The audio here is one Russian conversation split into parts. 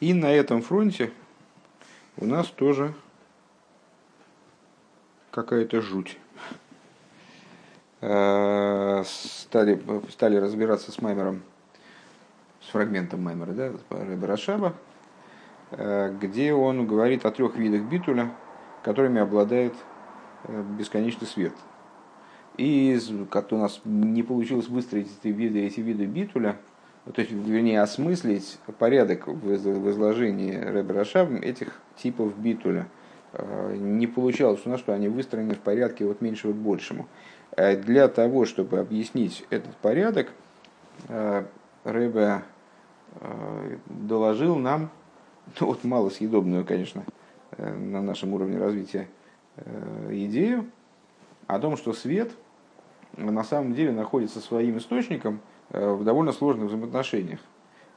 И на этом фронте у нас тоже какая-то жуть. Э, стали, стали разбираться с Маймером, с фрагментом Маймера, да, Рашаба, э, где он говорит о трех видах битуля, которыми обладает э, бесконечный свет. И как у нас не получилось выстроить эти виды, эти виды битуля, то есть, вернее, осмыслить порядок в изложении Рэбе Рашаб этих типов битуля. Не получалось у нас, что они выстроены в порядке от меньшего к большему. Э, для того, чтобы объяснить этот порядок, э, Рэбе э, доложил нам, ну вот малосъедобную, конечно, на нашем уровне развития идею о том, что свет на самом деле находится своим источником в довольно сложных взаимоотношениях.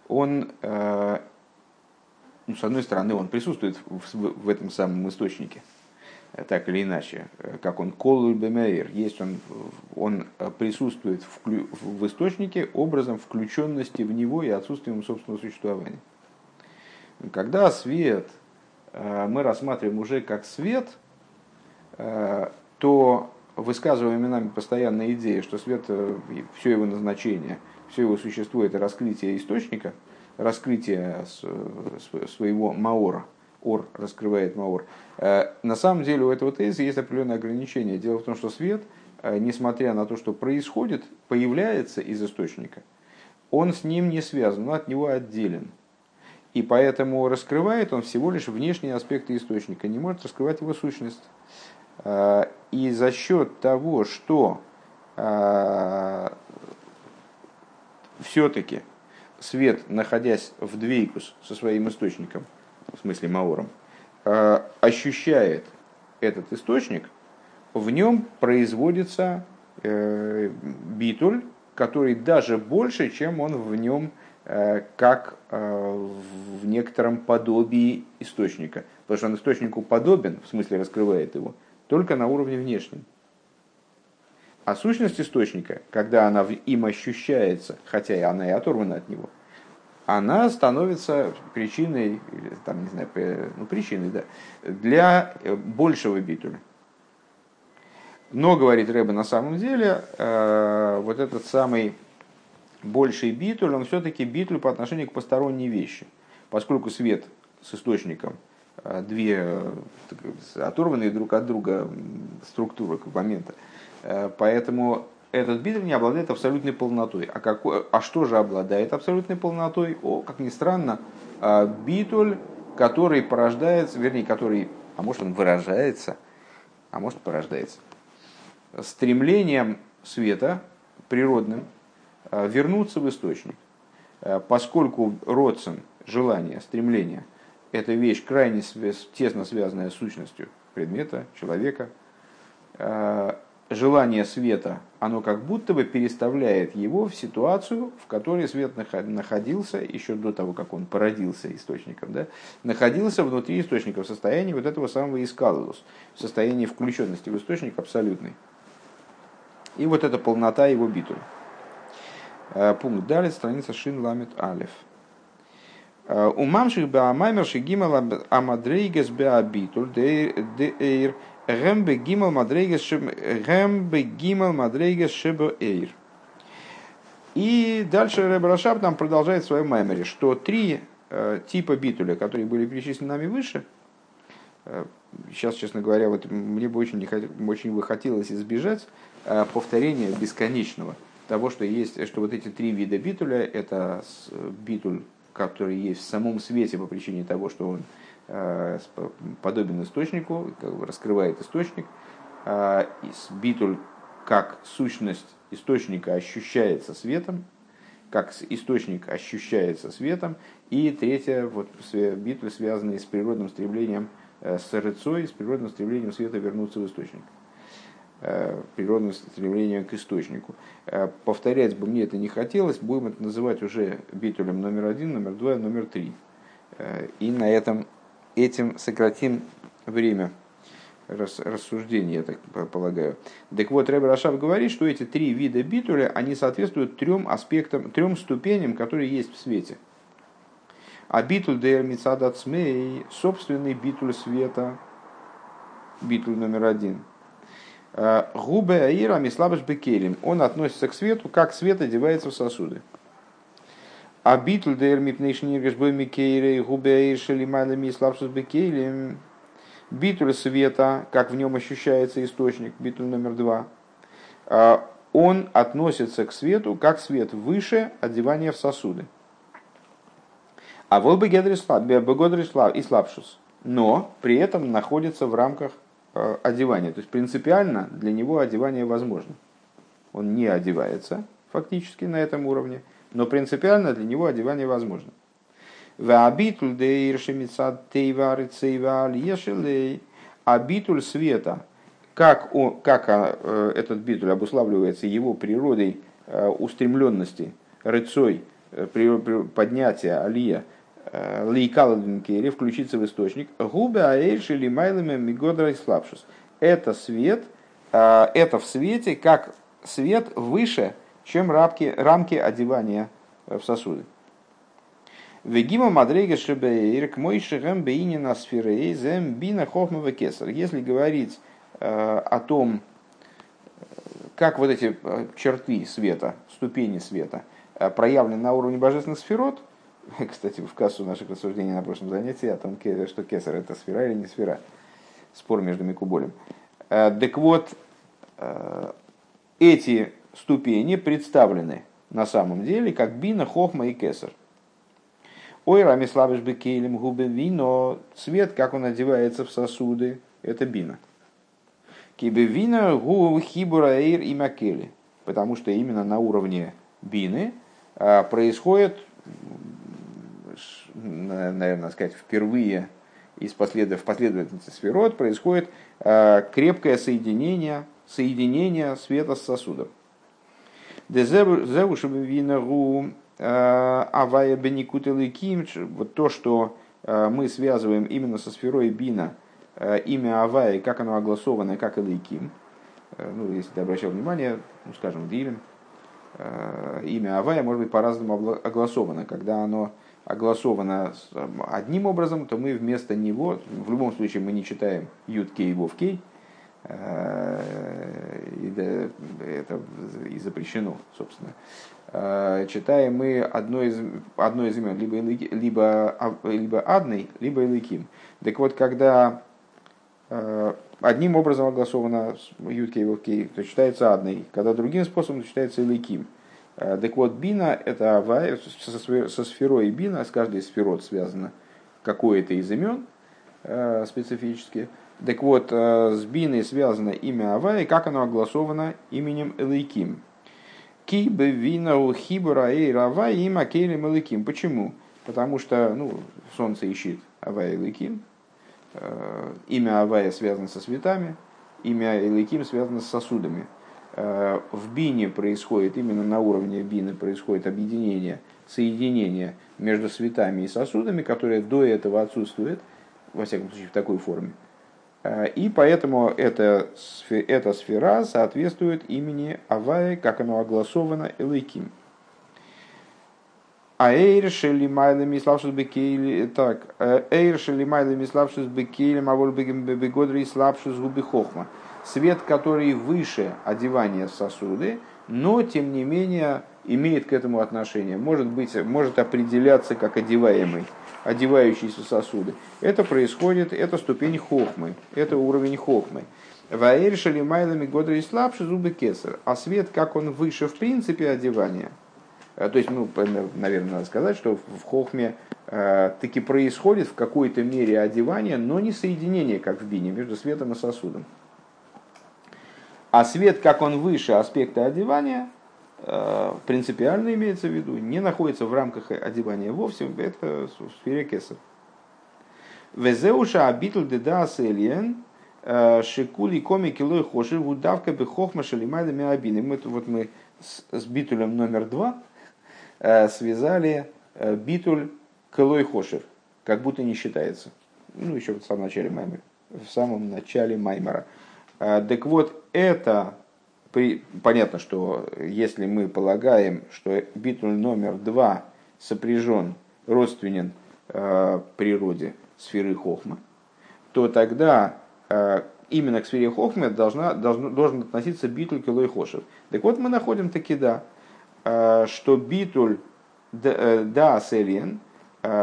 Он, ну, с одной стороны, он присутствует в этом самом источнике – так или иначе, как он бемейр, есть он, он присутствует в, в источнике образом включенности в него и отсутствием собственного существования. Когда свет э, мы рассматриваем уже как свет, э, то высказываем нами постоянная идея, что свет, э, все его назначение, все его существо это раскрытие источника, раскрытие своего маора – Ор раскрывает Маор. Э, на самом деле у этого теза есть определенное ограничение. Дело в том, что свет, э, несмотря на то, что происходит, появляется из источника, он с ним не связан, он от него отделен. И поэтому раскрывает он всего лишь внешние аспекты источника, не может раскрывать его сущность. Э, и за счет того, что все-таки свет, находясь в двейкус со своим источником, в смысле Маором, э, ощущает этот источник, в нем производится э, битуль, который даже больше, чем он в нем э, как в некотором подобии источника. Потому что он источнику подобен, в смысле раскрывает его, только на уровне внешнем. А сущность источника, когда она им ощущается, хотя и она и оторвана от него, она становится причиной, или там, не знаю, ну, причиной, да, для э, большего битуля. Но, говорит Рэба, на самом деле, э, вот этот самый больший битуль, он все-таки битуль по отношению к посторонней вещи. Поскольку свет с источником две оторванные друг от друга структуры, момента. Поэтому этот битуль не обладает абсолютной полнотой. А, какой, а что же обладает абсолютной полнотой? О, как ни странно, битуль, который порождается, вернее, который, а может он выражается, а может порождается, стремлением света природным вернуться в источник. Поскольку родствен, желание, стремление – это вещь крайне тесно связанная с сущностью предмета, человека, желание света, оно как будто бы переставляет его в ситуацию, в которой свет находился еще до того, как он породился источником, да, находился внутри источника в состоянии вот этого самого искалус, в состоянии включенности в источник абсолютный. И вот эта полнота его битуль. Э, пункт далее, страница Шин Ламит Алев. Э, у мамших беамаймер шигимал амадрейгес беабитуль дейр Гэмбе гимал мадрейгес шибо эйр. И дальше Рэб Рашаб нам продолжает в своем маймере, что три э, типа битуля, которые были перечислены нами выше, э, сейчас, честно говоря, вот мне бы очень, не хот... очень бы хотелось избежать э, повторения бесконечного того, что есть, что вот эти три вида битуля, это битуль, который есть в самом свете по причине того, что он Э, подобен источнику, как бы раскрывает источник. А, битуль как сущность источника ощущается светом, как источник ощущается светом. И третье, вот битвы, связанные с природным стремлением, э, с рыцой, с природным стремлением света вернуться в источник э, природным стремлением к источнику. Повторять бы мне это не хотелось, будем это называть уже битулем номер один, номер два, номер три. И на этом этим сократим время рассуждения, я так полагаю. Так вот, Рэбер Рашав говорит, что эти три вида битуля, они соответствуют трем аспектам, трем ступеням, которые есть в свете. А битуль дер мицадат собственный битуль света, битуль номер один. Э, губе аира мислабыш бекелем. Он относится к свету, как свет одевается в сосуды. А битуль дер мипнейшниргаш бой микейре губе аир шелимайла мислабшус бекелем. Битуль света, как в нем ощущается источник, битуль номер два, э, он относится к свету, как свет выше одевания в сосуды. А вот бы и слабшус. Но при этом находится в рамках Э, одевания. То есть принципиально для него одевание возможно. Он не одевается фактически на этом уровне, но принципиально для него одевание возможно. А битуль света, как, он, как э, этот битуль обуславливается его природой э, устремленности, рыцой, поднятия, алия – лейкаладинкере, включиться в источник, губы аэйши или майлами мигодра слабшус. Это свет, а, это в свете, как свет выше, чем рамки, рамки одевания в сосуды. Вегима мадрега шебеир к мой шехем бейнина сферей зем бина хохмова кесар. Если говорить о том, как вот эти черты света, ступени света проявлены на уровне божественных сферот, кстати, в кассу наших рассуждений на прошлом занятии о том, что кесар это сфера или не сфера. Спор между Микуболем. Э, так вот, э, эти ступени представлены на самом деле как бина, хохма и кесар. Ой, рами слабыш бекейлем губы вино, цвет, как он одевается в сосуды, это бина. Кибе вина гу хибура эйр и макели. Потому что именно на уровне бины э, происходит наверное, сказать, впервые из послед... в последовательности сферот происходит э, крепкое соединение, соединение света с сосудом. Э, авая беникутеликим, вот то, что э, мы связываем именно со сферой бина, имя Авая, как оно огласовано, как Элейким. Ну, если ты обращал внимание, ну, скажем, Дилем, имя Авая может быть по-разному огласовано, когда оно огласовано одним образом, то мы вместо него, в любом случае мы не читаем Ют Кей Вов Кей, э, это и запрещено, собственно. Э, читаем мы одно из, одно из имен, либо, либо, либо Адный, либо Илыким. Так вот, когда э, одним образом огласовано Ют Кей Вов Кей, то читается Адный, когда другим способом, то читается Илыким. Э, так вот, бина – это авай, со сферой бина, с каждой сферой связано какое-то из имен э, специфически. Так вот, э, с биной связано имя Авай, как оно огласовано именем Элейким. Кибе вина у хибура и рава има кейлем Элейким. Почему? Потому что ну, солнце ищет Авай Элейким. Имя Авая связано со светами, имя Элейким связано с сосудами – в бине происходит, именно на уровне бины происходит объединение, соединение между светами и сосудами, которые до этого отсутствует, во всяком случае в такой форме. Э, и поэтому эта, эта сфера соответствует имени Авая, как оно огласовано Элейким. А эйр шели майлами славшус бекейли, так, э, эйр шели майлами славшус бекейли, мавол бегодри славшус губи хохма свет, который выше одевания сосуды, но тем не менее имеет к этому отношение, может, быть, может определяться как одеваемый, одевающийся сосуды. Это происходит, это ступень хохмы, это уровень хохмы. Ваэр шалимайлами годра и слабше зубы кесар. А свет, как он выше в принципе одевания. Э, то есть, ну, наверное, надо сказать, что в хохме э, таки происходит в какой-то мере одевание, но не соединение, как в бине, между светом и сосудом. А свет, как он выше аспекта одевания, э, принципиально имеется в виду, не находится в рамках одевания вовсе, это в сфере кесар. Везеуша абитл деда селиен э, шикули коми килой хоши удавка бы хохма шалимайда миабины. Мы, вот мы с, с битулем номер два э, связали битуль килой хошев, как будто не считается. Ну, еще в самом начале Маймера. В самом начале Маймера. Так вот, это понятно, что если мы полагаем, что битуль номер два сопряжен, родственен природе сферы Хохма, то тогда именно к сфере Хохмы должна, должен, должен относиться битуль килой хошев. Так вот мы находим таки да, что битуль да селен,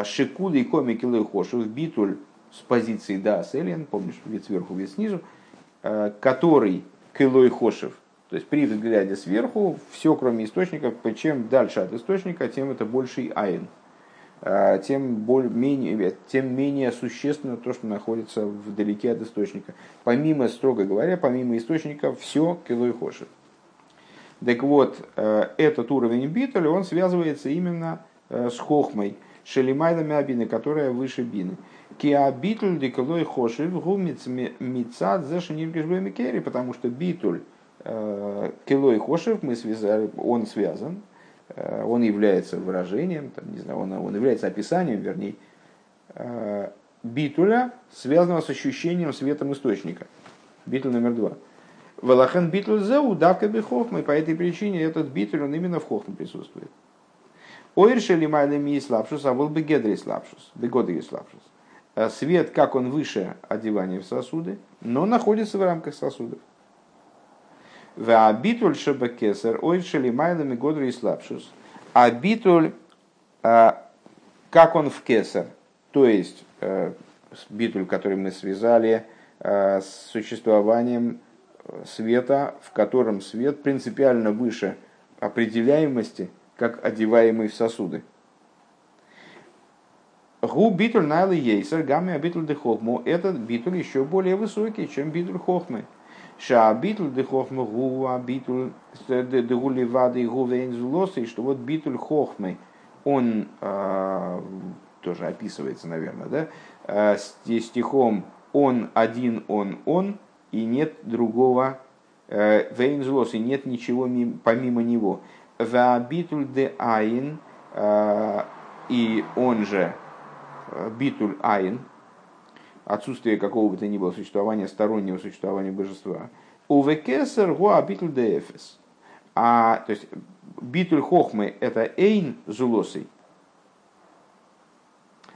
шикули коми килой хошев, битуль с позиции да селен, помнишь, вид сверху, вид снизу, который килой хошев, то есть при взгляде сверху все, кроме источника, чем дальше от источника, тем это больший айн. А, тем, более, менее, тем менее существенно то, что находится вдалеке от источника. Помимо, строго говоря, помимо источника, все кило и хоши. Так вот, э, этот уровень битоля, он связывается именно э, с хохмой, шелимайдами абины, которая выше бины. Киа битуль деколой хоши гумиц мицад зашениргишбемикери, потому что битуль э, килой хошев мы связали, он связан Э, он является выражением, там, не знаю, он, он является описанием, вернее, э, битуля, связанного с ощущением светом источника. Битуль номер два. Валахан битуль зеу давка бихохмы. По этой причине этот битуль, он именно в хохме присутствует. Ойршели майлеми и слабшус, а был бы гедри слабшус, бегодри слабшус. Э, свет, как он выше одевания в сосуды, но находится в рамках сосудов. А битуль шабакесар, ой шели майлами годры и слабшус. А битуль, а, как он в кесар, то есть э, битуль, который мы связали э, с существованием э, света, в котором свет принципиально выше определяемости, как одеваемый в сосуды. Гу битуль найлы ейсер, гамми а битуль дехохму. Этот битуль еще более высокий, чем битуль хохмы. Шаабитуль де хохма гуа битуль де гули вады и гувейн злосы, что вот битуль хохмы, он э, тоже описывается, наверное, да, э, стихом он один, он, он, и нет другого э, вейн злос, и нет ничего помимо него. Ваабитуль де айн, э, и он же битуль айн, отсутствие какого бы то ни было существования, стороннего существования божества. У векесер гуа битуль де эфес. А, то есть, битуль хохмы – это эйн зулосой.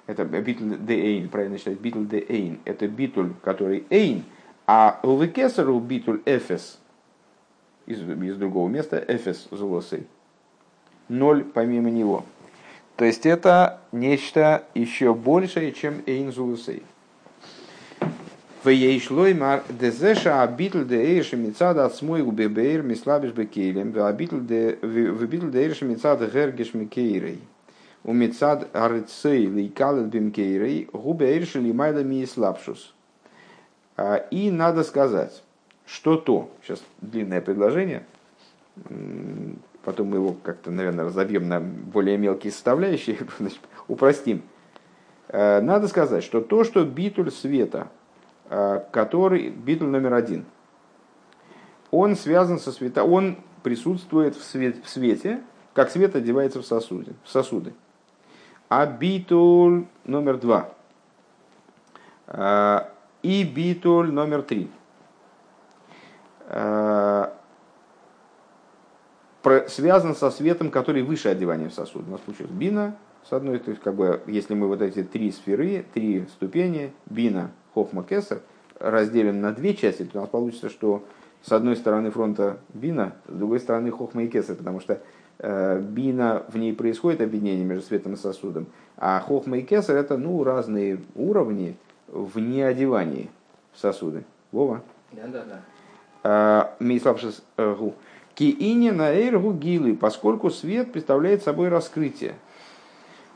Это битуль де эйн, правильно считать, битуль де эйн. Это битуль, который эйн. А у векесеру битуль эфес из, из другого места, эфес зулосой. Ноль помимо него. То есть это нечто еще большее, чем эйн зулосей. Вейшлоймар дезеша абитл де эйши мецада от смой у бебейр мислабиш бекейлем, вабитл де эйши мецада гергеш мекейрей. У мецад арцей лейкалет бимкейрей, губе эйши лимайда ми слабшус. И надо сказать, что то, сейчас длинное предложение, потом мы его как-то, наверное, разобьем на более мелкие составляющие, значит, упростим. Надо сказать, что то, что битуль света – Э, который битуль номер один. Он связан со света, он присутствует в, свет, в свете, как свет одевается в, сосуде, в сосуды. А битуль номер два э, и битуль номер три э, связан со светом, который выше одевания в сосуд. У нас получилось бина с одной, то есть как бы, если мы вот эти три сферы, три ступени, бина, Хохма Кесар разделим на две части, то у нас получится, что с одной стороны фронта Бина, с другой стороны Хохма и Кесар, потому что э, Бина, в ней происходит объединение между светом и сосудом, а Хохма и Кесар это ну, разные уровни в неодевании в сосуды. Вова? Да, да, да. А, Мейславшис э, Гу. Киини на эргу гилы, поскольку свет представляет собой раскрытие.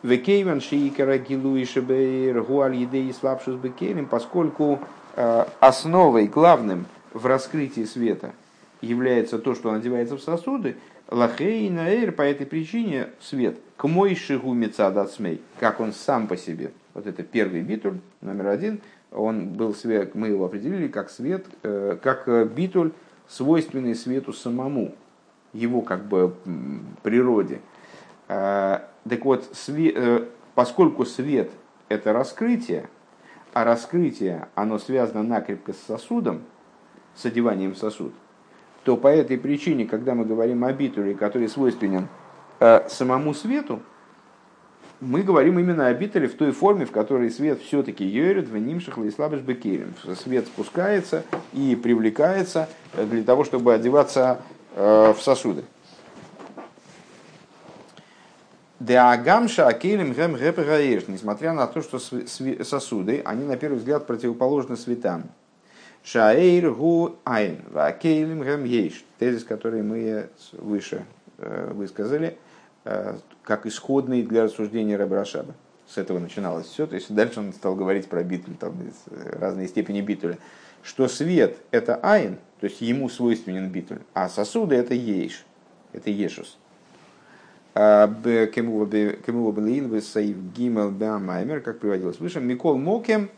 Векейван шиикара гилу и шебейр гуаль едей слабшус бекейрим, поскольку э, основой, главным в раскрытии света является то, что он одевается в сосуды, лахей наэр по этой причине свет к мой шигу мецадацмей, как он сам по себе. Вот это первый битуль, номер один, он был свет, мы его определили как свет, э, как битуль, свойственный свету самому, его как бы природе. Э, так вот, свет, э, поскольку свет – это раскрытие, а раскрытие, оно связано накрепко с сосудом, с одеванием сосуд, то по этой причине, когда мы говорим о битуле, который свойственен э, самому свету, мы говорим именно о битуле в той форме, в которой свет все-таки йорит в нимших и слабыш бекерем. Свет спускается и привлекается для того, чтобы одеваться в сосуды. Деагамша акелем гэпэгаэш, несмотря на то, что сосуды, они на первый взгляд противоположны светам. Шаэйр гу айн, акелем гэм ейш. Тезис, который мы выше э, высказали, э, как исходный для рассуждения Рэбе Рашаба. С этого начиналось все. То есть дальше он стал говорить про битуль, там э, разные степени битуля. Что свет это айн, то есть ему свойственен битуль, а сосуды это ейш, это ешус. Кему Саив Гимел Беамаймер, как приводилось выше, Микол Мокем,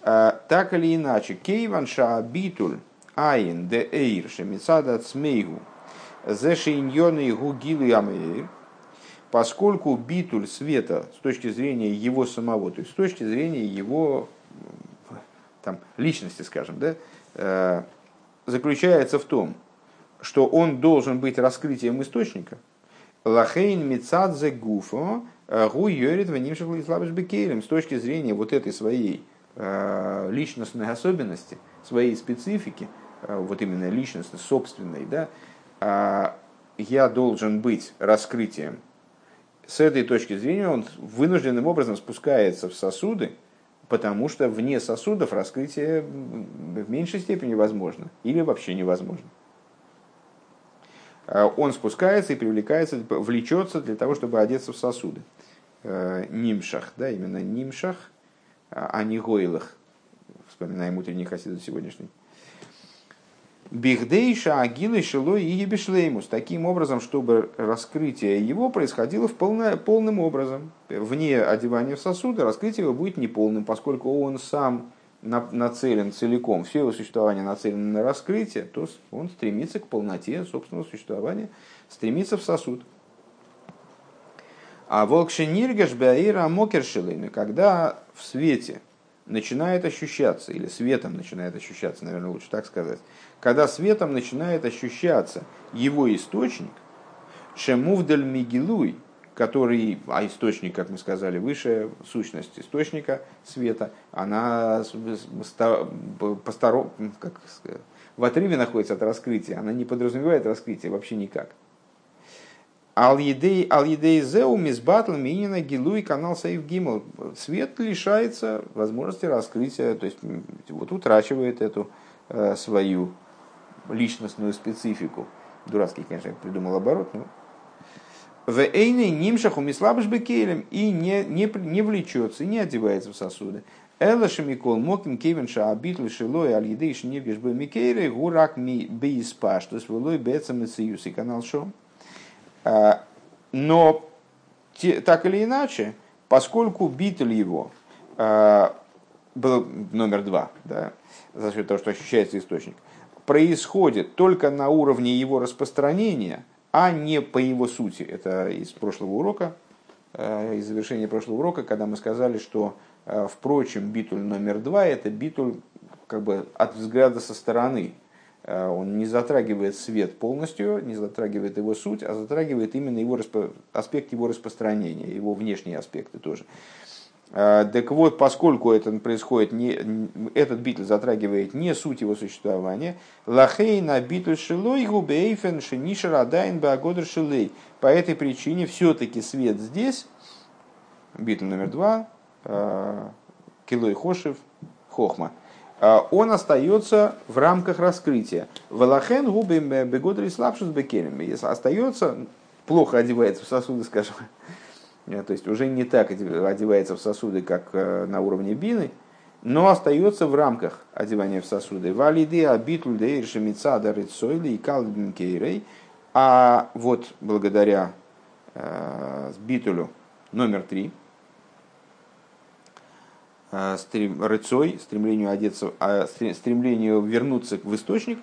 так или иначе, Кейван Шаабитуль Айн де Эйр Шемицада Цмейгу Зешиньоны Гугилы Амейр, поскольку битуль света с точки зрения его самого, то есть с точки зрения его там, личности, скажем, да, заключается в том, что он должен быть раскрытием источника – Лахейн мицадзе гуфо э, гу йорит ванимших лислабыш бекелем. С точки зрения вот этой своей э, личностной особенности, своей специфики, э, вот именно личностной, собственной, да, я должен быть раскрытием. С этой точки зрения он вынужденным образом спускается в сосуды, потому что вне сосудов раскрытие в меньшей степени возможно или вообще невозможно. Э, он спускается и привлекается, влечется для того, чтобы одеться в сосуды. Э, нимшах, да, именно нимшах, а не гойлах. Вспоминаем утренний хасидут сегодняшний. Бихдейша агилы шилой и ебишлеймус. Таким образом, чтобы раскрытие его происходило в полно, полным образом. Вне одевания в сосуды раскрытие его будет неполным, поскольку он сам нацелен целиком, все его существование нацелено на раскрытие, то он стремится к полноте собственного существования, стремится в сосуд. А волкшениргаш баира мокершилами, когда в свете начинает ощущаться, или светом начинает ощущаться, наверное, лучше так сказать, когда светом начинает ощущаться его источник, шемувдаль мигилуй, который, а источник, как мы сказали выше, сущность источника света, она постаром, как в отрыве находится от раскрытия, она не подразумевает раскрытие вообще никак. Ал-едей зеу мизбатл минина гилуй канал сейф гимл. Свет лишается возможности раскрытия, то есть вот утрачивает эту э, свою личностную специфику. Дурацкий, конечно, придумал оборот, но в эйной нимшаху мислабыш бекелем и не, не, не влечется, и не одевается в сосуды. Эла шамикол моким кевен шаабитл шилой аль едей шнивгеш бы микейре гурак ми бейспаш, то есть влой бецам и канал шо. А, но так или иначе, поскольку битл его а, был номер два, да, за счет того, что ощущается источник, происходит только на уровне его распространения – а не по его сути. Это из прошлого урока, э, из завершения прошлого урока, когда мы сказали, что, впрочем, битуль номер два – это битуль как бы от взгляда со стороны. Э, он не затрагивает свет полностью, не затрагивает его суть, а затрагивает именно его, аспект его распространения, его внешние аспекты тоже. А, так вот, поскольку это происходит, не, этот битуль затрагивает не суть его существования, לכן הביטול שלו הוא באופן שנשאר עדיין בהגדר שלו. По этой причине все-таки свет здесь, битл номер два, а, килой хошев, хохма, он остается в рамках раскрытия. Валахен губим бегодри слабшус бекелем. Остается, плохо одевается в сосуды, скажем, Э, то есть уже не так одевается в сосуды, как э, на уровне бины, но остается в рамках одевания в сосуды. Валиды абитуль дейрши мицада рыцойли и калбинкейрей. А вот благодаря э, битулю номер три, э, стрем, рыцой, стремлению одеться, э, стремлению вернуться в источник,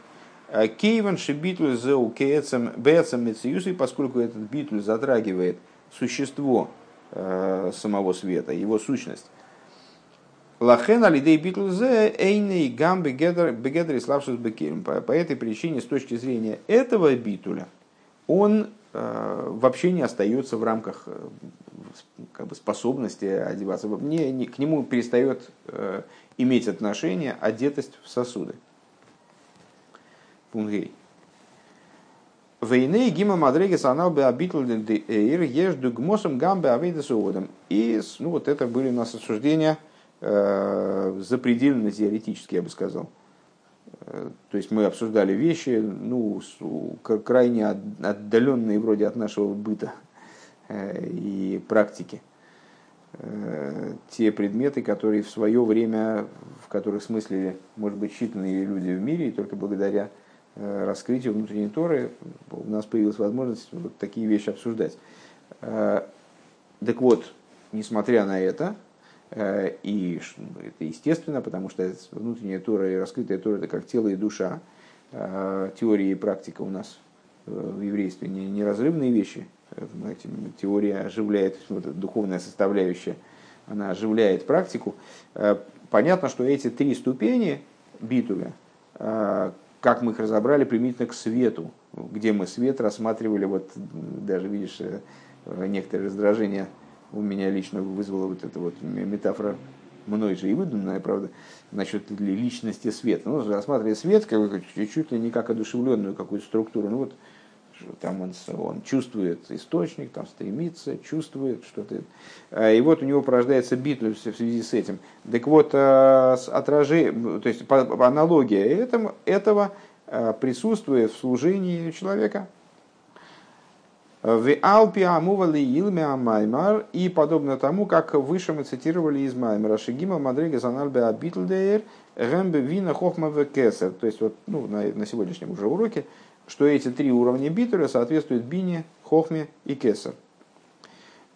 э, Кейван шибитуль зеу кеецем бецем поскольку этот битуль затрагивает – существо э, самого света, его сущность. Лахен алидей битлзе эйней гам бегедр славшус бекирим. По этой причине, с точки зрения этого битуля, он э, вообще не остается в рамках, э, как бы способности одеваться, не, не, к нему перестает э, иметь отношение одетость в сосуды. Пунгей. Войны Гима Мадреги санал бы обитл эйр ежду гмосом гамбе авейда суодом. И ну, вот это были у нас обсуждения э, запредельно теоретические, я бы сказал. То есть мы обсуждали вещи, ну, крайне отдаленные вроде от нашего быта э, и практики. Э, те предметы, которые в свое время, в которых смысле, может быть, считанные люди в мире, и только благодаря Э, раскрытию внутренней Торы у нас появилась возможность вот такие вещи обсуждать. Так вот, несмотря на это, и это естественно, потому что внутренняя Тора и раскрытая Тора это как тело и душа, теория и практика у нас в еврействе не неразрывные вещи. Знаете, теория оживляет, вот, духовная составляющая, она оживляет практику. Понятно, что эти три ступени битуля, как мы их разобрали применительно к свету, где мы свет рассматривали, вот даже видишь, э, некоторые раздражения у меня лично вызвала вот эта вот метафора мной же и выдуманная, правда, насчет личности света. Ну, рассматривая свет как бы, чуть ли не как одушевленную какую-то структуру. Ну вот там он, он чувствует источник, там стремится, чувствует что-то. А, и вот у него порождается битва в связи с этим. Так вот, а, отражение, то есть аналогия этому, этого а, присутствует в служении человека. В Алпи Амували Илме Амаймар и подобно тому, как выше мы цитировали из Маймера Шигима Мадрига Занальбе Абитлдейр Гэмбе Вина Хохма Кесер. То есть вот ну, на, на сегодняшнем уже уроке что эти три уровня битуля соответствуют бине, хохме и кесар.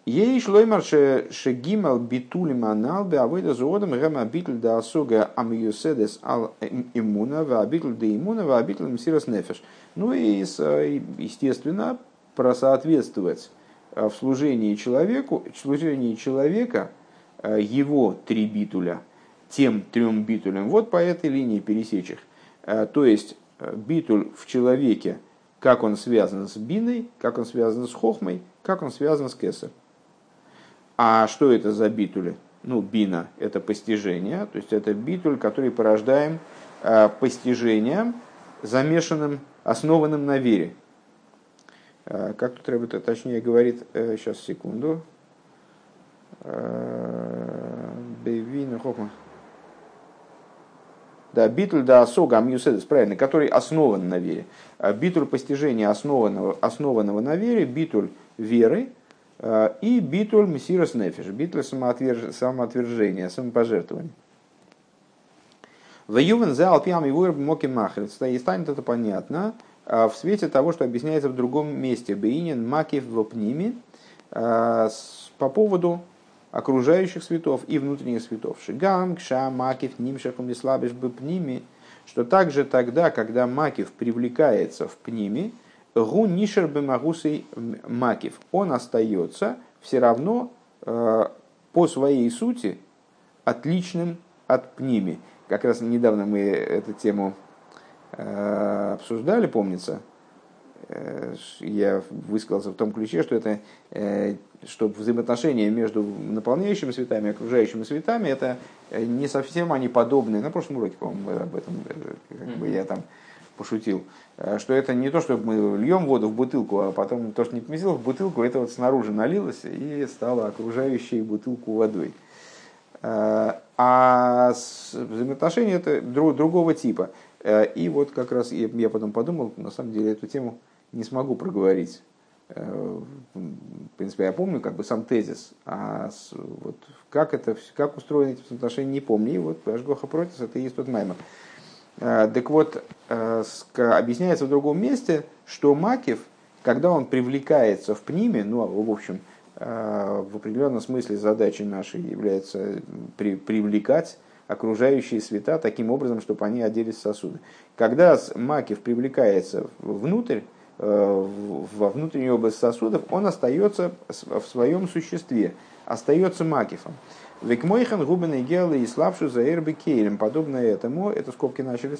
Ей шлоймар шегимал битули манал бы авойда зоодам гэма битуль да асуга амиюседес ал иммуна ва битуль да иммуна ва битуль мсирос нефеш. Ну и, естественно, просоответствовать в служении человеку, в служении человека его три битуля, тем трем битулям, вот по этой линии пересечь их. То есть битуль в человеке, как он связан с биной, как он связан с хохмой, как он связан с кесар. А что это за битули? Ну, бина – это постижение, то есть это битуль, который порождаем э, постижением, замешанным, основанным на вере. Э, как тут Рэббет точнее говорит, сейчас, э, секунду. Бейвина хохма. Да, битуль да асога амьюседес, правильно, который основан на вере. А битуль постижения основанного, основанного на вере, битуль веры а, и битуль мессирос нефиш, битуль самоотверж, самоотвержения, самопожертвования. В Ювен за алпиам и вуэр моки махрец. И станет это понятно а, в свете того, что объясняется в другом месте. Бейнин макив в пниме по поводу окружающих светов и внутренних светов. Шигам, кша, макив, нимшахум и слабиш бы пними, что также тогда, когда макив привлекается в пними, гу нишер бы магусей макив, он остается все равно э, по своей сути отличным от пними. Как раз недавно мы эту тему обсуждали, помнится, Э, я высказался в том ключе, что это э, что взаимоотношения между наполняющими светами и окружающими светами, это э, не совсем они подобны. На прошлом уроке, по-моему, об этом как бы я там пошутил, что это не то, что мы льем воду в бутылку, а потом то, что не поместилось в бутылку, это вот снаружи налилось и стало окружающей бутылку водой. А взаимоотношения это другого типа. И вот как раз я потом подумал, на самом деле эту тему не смогу проговорить. Э, в принципе, я помню как бы сам тезис, а вот как это, как устроены эти отношения, не помню. И вот Ашгоха Протис, это и есть тот маймер. Э, так вот, э, объясняется в другом месте, что Макив, когда он привлекается в пниме, ну, в общем, в определенном смысле задачей нашей является при, привлекать окружающие света таким образом, чтобы они оделись в сосуды. Когда Макив привлекается внутрь, Э, во внутреннюю область сосудов, он остается в своем существе, остается макифом. Векмойхан губен и гелы и слабшу за эрбы кейлем. Подобно этому, это скобки начались,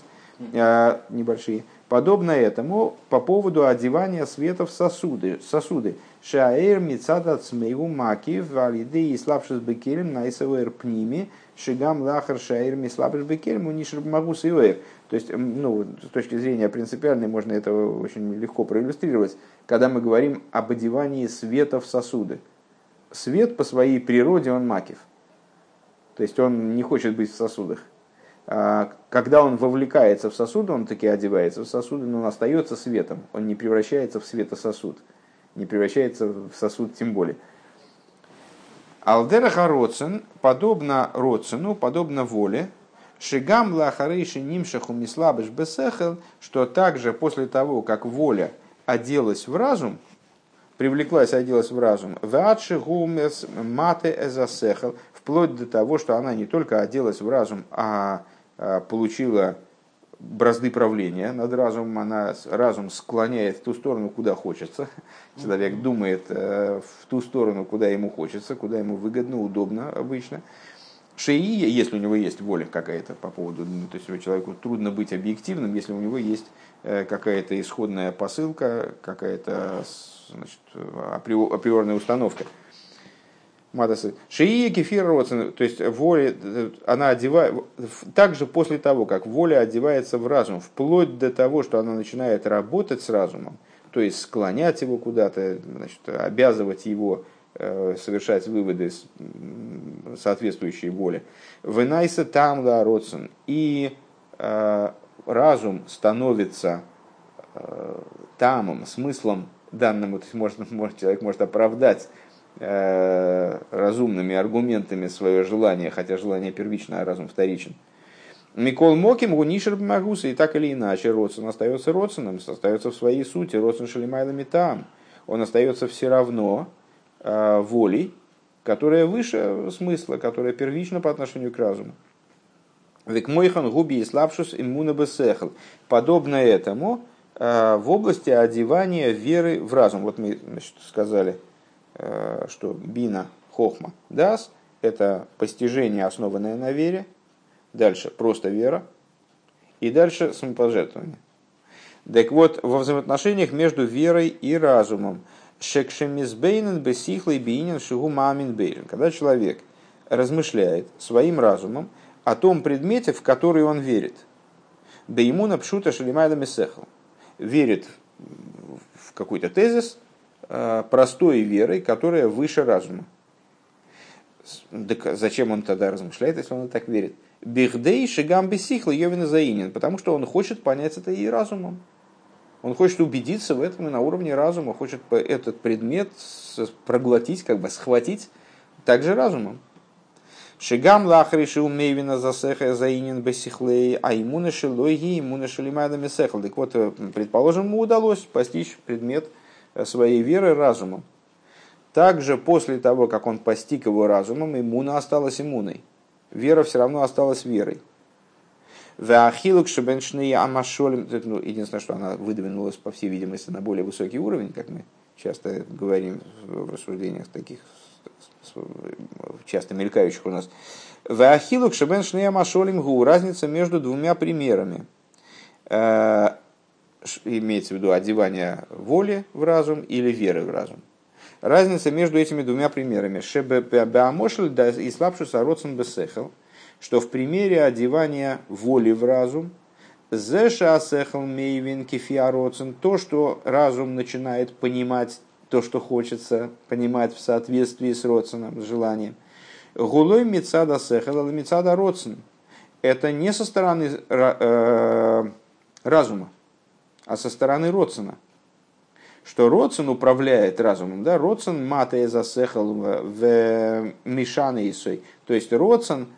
небольшие, подобно этому по поводу одевания света в сосуды. сосуды. Шаэр мицада цмейгу маки валиды и слабшис бекелем найсавэр пними шигам лахар шаэр ми слабшис бекелем унишер могу сивэр. То есть, ну, с точки зрения принципиальной можно это очень легко проиллюстрировать, когда мы говорим об одевании света в сосуды. Свет по своей природе он макив. То есть он не хочет быть в сосудах. А, когда он вовлекается в сосуд, он таки одевается в сосуды, но он остается светом, он не превращается в светососуд, не превращается в сосуд тем более. Алдераха Роцен, подобно Роцену, подобно воле, Шигам лахарейши нимшаху мислабыш бесехел, что также после того, как воля оделась в разум, привлеклась, оделась в разум, ватши гумес мате эзасехел, вплоть до того, что она не только оделась в разум, а Э, получила бразды правления над разумом, она разум склоняет в ту сторону, куда хочется. Человек думает э, в ту сторону, куда ему хочется, куда ему выгодно, удобно обычно. Шеи, если у него есть воля какая-то по поводу, ну, то есть человеку трудно быть объективным, если у него есть э, какая-то исходная посылка, какая-то значит, априорная установка. Матасы. Шии кефир родствен, то есть воля, она одевает, также после того, как воля одевается в разум, вплоть до того, что она начинает работать с разумом, то есть склонять его куда-то, значит, обязывать его э, совершать выводы соответствующие воле. Венайса там да родствен. И э, разум становится э, тамом, смыслом данному, то есть может, может, человек может оправдать разумными аргументами свое желание, хотя желание первичное, а разум вторичен. Микол Моким, Гунишер Магуса, и так или иначе, Родсон остается Родсоном, остается в своей сути, Родсон Шалимайлами там. Он остается все равно э, волей, которая выше смысла, которая первична по отношению к разуму. Век мойхан губи и слабшус иммуна. Подобно этому э, в области одевания веры в разум. Вот мы значит, сказали, Э, что бина, хохма, дас – это постижение, основанное на вере, дальше просто вера, и дальше самопожертвование. Так вот, во взаимоотношениях между верой и разумом, шекшемизбейнен бесихлый биинен шигу мамин бейрен, когда человек размышляет своим разумом о том предмете, в который он верит. Да ему напшута шалимайда месехл. Верит в какой-то тезис, Э, простой верой, которая выше разума. Так зачем он тогда размышляет, если он так верит? Бихдей шигам бесихла йовина заинен, потому что он хочет понять это и разумом. Он хочет убедиться в этом и на уровне разума, хочет этот предмет проглотить, как бы схватить также разумом. Шигам лахришил мейвина засеха заинен бесихлей, а ему нашилойги, ему нашилимайда месехл. Так вот, э, предположим, ему удалось постичь предмет – своей веры разумом. Также после того, как он постиг его разумом, иммуна осталась иммуной. Вера все равно осталась верой. Вахилук шебеншные амашолим. Ну, единственное, что она выдвинулась, по всей видимости, на более высокий уровень, как мы часто говорим в рассуждениях таких часто мелькающих у нас. Вахилук шебеншные амашолим гу. Разница между двумя примерами э, имеется в виду одевание воли в разум или веры в разум. Разница между этими двумя примерами. Шебеамошль и слабшус ароцен бесехел, что в примере одевания воли в разум, зеша сехел мейвин кефиароцен, то, что разум начинает понимать то, что хочется понимать в соответствии с родственным, с желанием. Гулой мецада сехел, мецада родцен. Это не со стороны э, разума, а со стороны Родсона. Что Родсон управляет разумом, да, Родсон матая засехал в Мишане Исой. То есть Родсон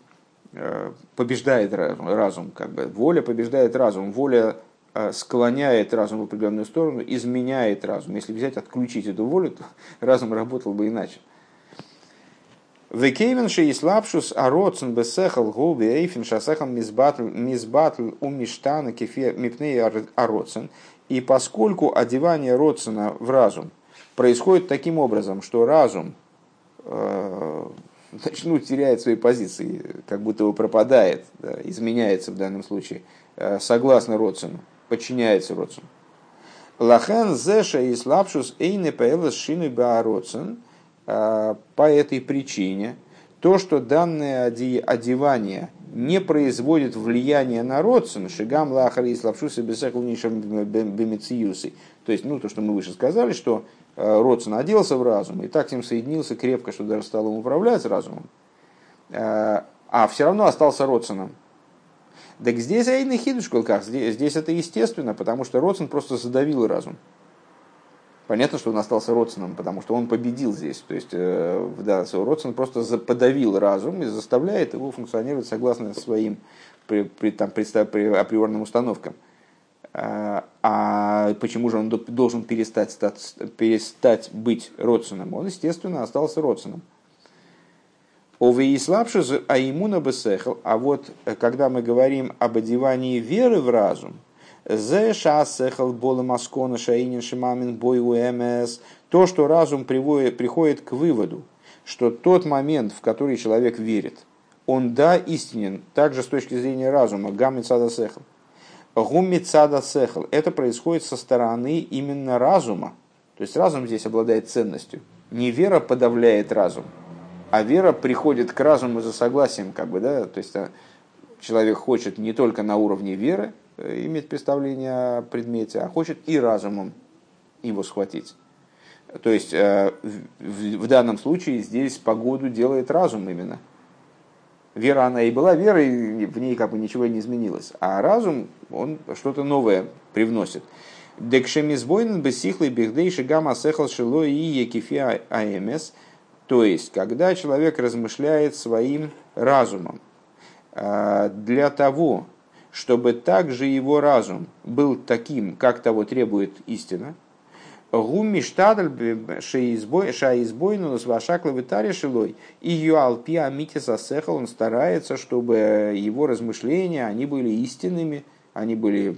э, побеждает разум, как бы воля побеждает разум, воля э, склоняет разум в определенную сторону, изменяет разум. Если взять, отключить эту волю, то разум работал бы иначе. Векейвен ши ислапшус ароцен бесехал голби эйфин шасехал мизбатл у миштана кефе мипней ароцен. И поскольку одевание родсена в разум происходит таким образом, что разум э, ну, теряет свои позиции, как будто бы пропадает, да, изменяется в данном случае, э, согласно родственну, подчиняется родственну. Лахен зеша и слабшус эйне пэлэс шины баароцен. По этой причине то, что данное одевание не производит влияния на родцен, шигам лахар и слабшусы бесехл бемециюсы. То есть, ну, то, что мы выше сказали, что родцен оделся в разум и так с ним соединился крепко, что даже стал им управлять разумом, а все равно остался родценом. Так здесь Айна Хидуш как здесь, здесь это естественно, потому что Родсон просто задавил разум. Понятно, что он остался Родсоном, потому что он победил здесь. То есть э, да, Родсон просто подавил разум и заставляет его функционировать согласно своим при, при, там, представ, при априорным установкам. А, а почему же он должен перестать, стать, перестать быть Родсоном? Он, естественно, остался Родсоном. Овеислабши аимуна бесехл. А вот э, когда мы говорим об одевании веры в разум, Зе шасехал бола маскона шаинин шимамин бой МС. То, что разум приводит, приходит к выводу, что тот момент, в который человек верит, он да истинен, также с точки зрения разума, гаммицада сехал. Гуммицада сехал. Это происходит со стороны именно разума. То есть разум здесь обладает ценностью. Не вера подавляет разум, а вера приходит к разуму за согласием, как бы, да, то есть а, человек хочет не только на уровне веры э, иметь представление о предмете, а хочет и разумом его схватить. То есть э, в данном случае здесь погоду делает разум именно. Вера она и была верой, в ней как бы ничего не изменилось. А разум, он что-то новое привносит. Декшемизбойнен бесихлый бехдейши гамма сехал шило и екифи аэмес – то есть, когда человек размышляет своим разумом а, для того, чтобы также его разум был таким, как того требует истина, Гумми штадль шаизбойну с вашакла витаре шилой и юалпи амити засехал, он старается, чтобы его размышления, они были истинными, они были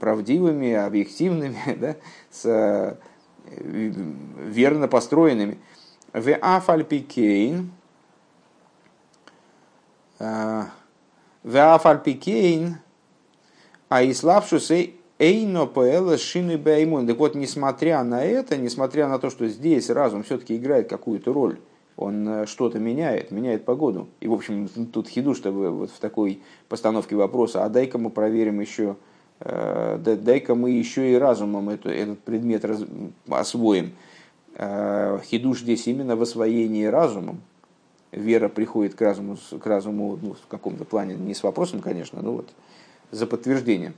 правдивыми, объективными, да, с, э, верно построенными. В афальпикейн в афальпикейн а иславшусы эйно пэлэ шины бэймун. Так вот, несмотря на это, несмотря на то, что здесь разум все-таки играет какую-то роль, он э, что-то меняет, меняет погоду. И, в общем, тут хиду, что вот в такой постановке вопроса, а дай-ка мы проверим еще, э, дай-ка мы еще и разумом это, этот предмет раз, освоим. Э, хидуш здесь именно в освоении разумом. Вера приходит к разуму, к разуму ну, в каком-то плане, не с вопросом, конечно, но вот за подтверждением.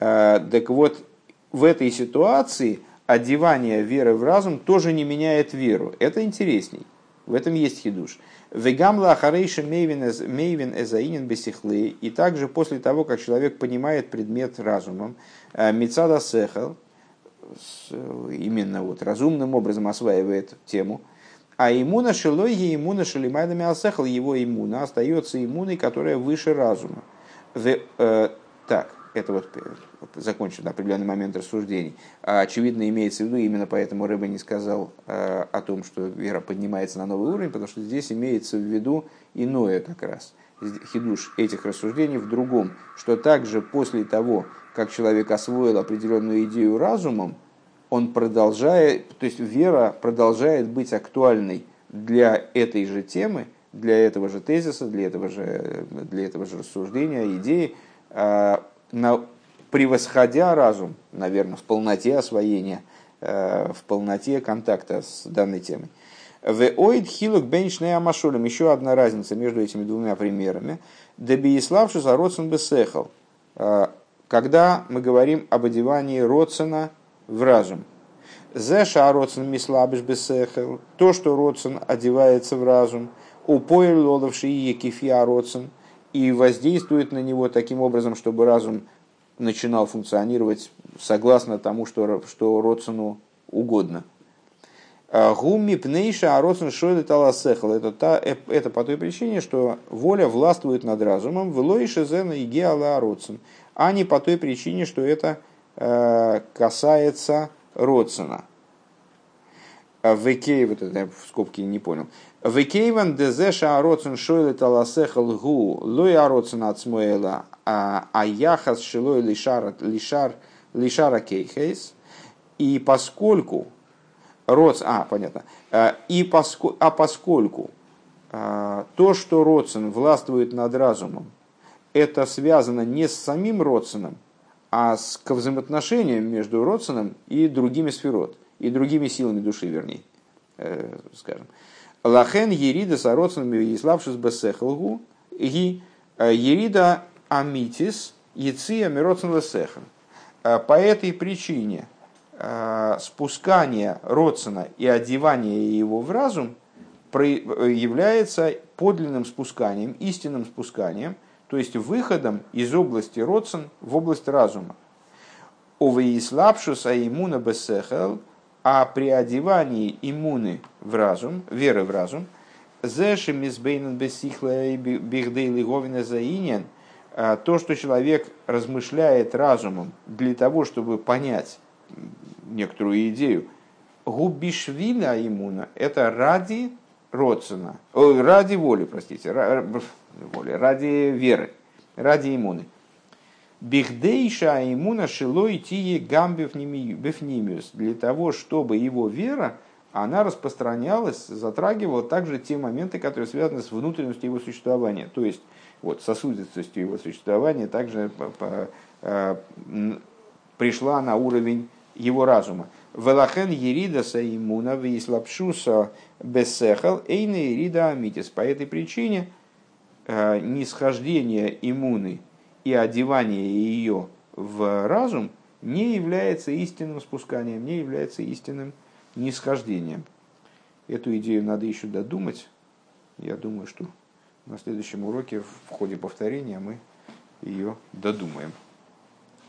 Э, так вот, в этой ситуации одевание веры в разум тоже не меняет веру. Это интересней. В этом есть хидуш. Вегамла ахарейша мейвин эзаинин бесихлы. И также после того, как человек понимает предмет разумом, э, мецада сехал, именно вот разумным образом осваивает тему. А иммуна шилой и иммуна шалимайдами асехал, его иммуна остается иммуной, которая выше разума. Э, так, это вот закончим на определенный момент рассуждений. А, очевидно, имеется в виду, именно поэтому Рыба не сказал э, о том, что вера поднимается на новый уровень, потому что здесь имеется в виду иное как раз. Хидуш этих рассуждений в другом, что также после того, как человек освоил определенную идею разумом, он продолжает, то есть вера продолжает быть актуальной для этой же темы, для этого же тезиса, для этого же, для этого же рассуждения, идеи, превосходя разум, наверное, в полноте освоения, а, в полноте контакта с данной темой. В оид хилук бенчный амашулем. Еще одна разница между этими двумя примерами. Дебииславши за родсен бесехал. А, когда мы говорим об одевании Родсона в разум. Зеша Родсон мислабиш бесехел, то, что Родсон одевается в разум, упоил лоловший екифия Родсон, и воздействует на него таким образом, чтобы разум начинал функционировать согласно тому, что, что Родсону угодно. А гумми пнейша а Родсон шойлет аласехал. Это, та, э, это по той причине, что воля властвует над разумом, влоише зена и геала Родсон а не по той причине, что это э, касается Родсона. А Векей, вот это я в скобке не понял. Векейван дезеша ародсон шойле таласехал гу лой ародсон от смуэла а яхас шилой лишар лишар лишара кейхейс. И поскольку Роц, а, понятно. И поско, а поскольку то, что Родсен властвует над разумом, это связано не с самим Родсеном, а с к взаимоотношениям между Родсеном и другими сферот, и другими силами души, вернее, э, скажем. Лахен Ерида с Родсеном и Славшис Бесехалгу, и э, Ерида Амитис Яция Миродсен Лесехан. Э, по этой причине спускание Родсена и одевание его в разум является подлинным спусканием, истинным спусканием – то есть выходом из области Родсен в область разума. Овеислапшус иммуна бесехел, а при одевании иммуны в разум, веры в разум, зешем избейнен бесихла бихдейли говина заинен, а, то, что человек размышляет разумом для того, чтобы понять некоторую идею, губишвиля иммуна – это ради Родсена, ради воли, простите, воли, ради веры, ради иммуны. Бихдейша иммуна шилой тие гамбифнимиус. Для того, чтобы его вера, она распространялась, затрагивала также те моменты, которые связаны с внутренностью его существования. То есть, вот, сосудистостью его существования также э, пришла на уровень его разума. Велахен еридаса иммуна вислапшуса бессехал эйна ерида амитис. По этой причине Э, нисхождение иммуны и одевание ее в разум не является истинным спусканием, не является истинным нисхождением. Эту идею надо еще додумать. Я думаю, что на следующем уроке в ходе повторения мы ее додумаем.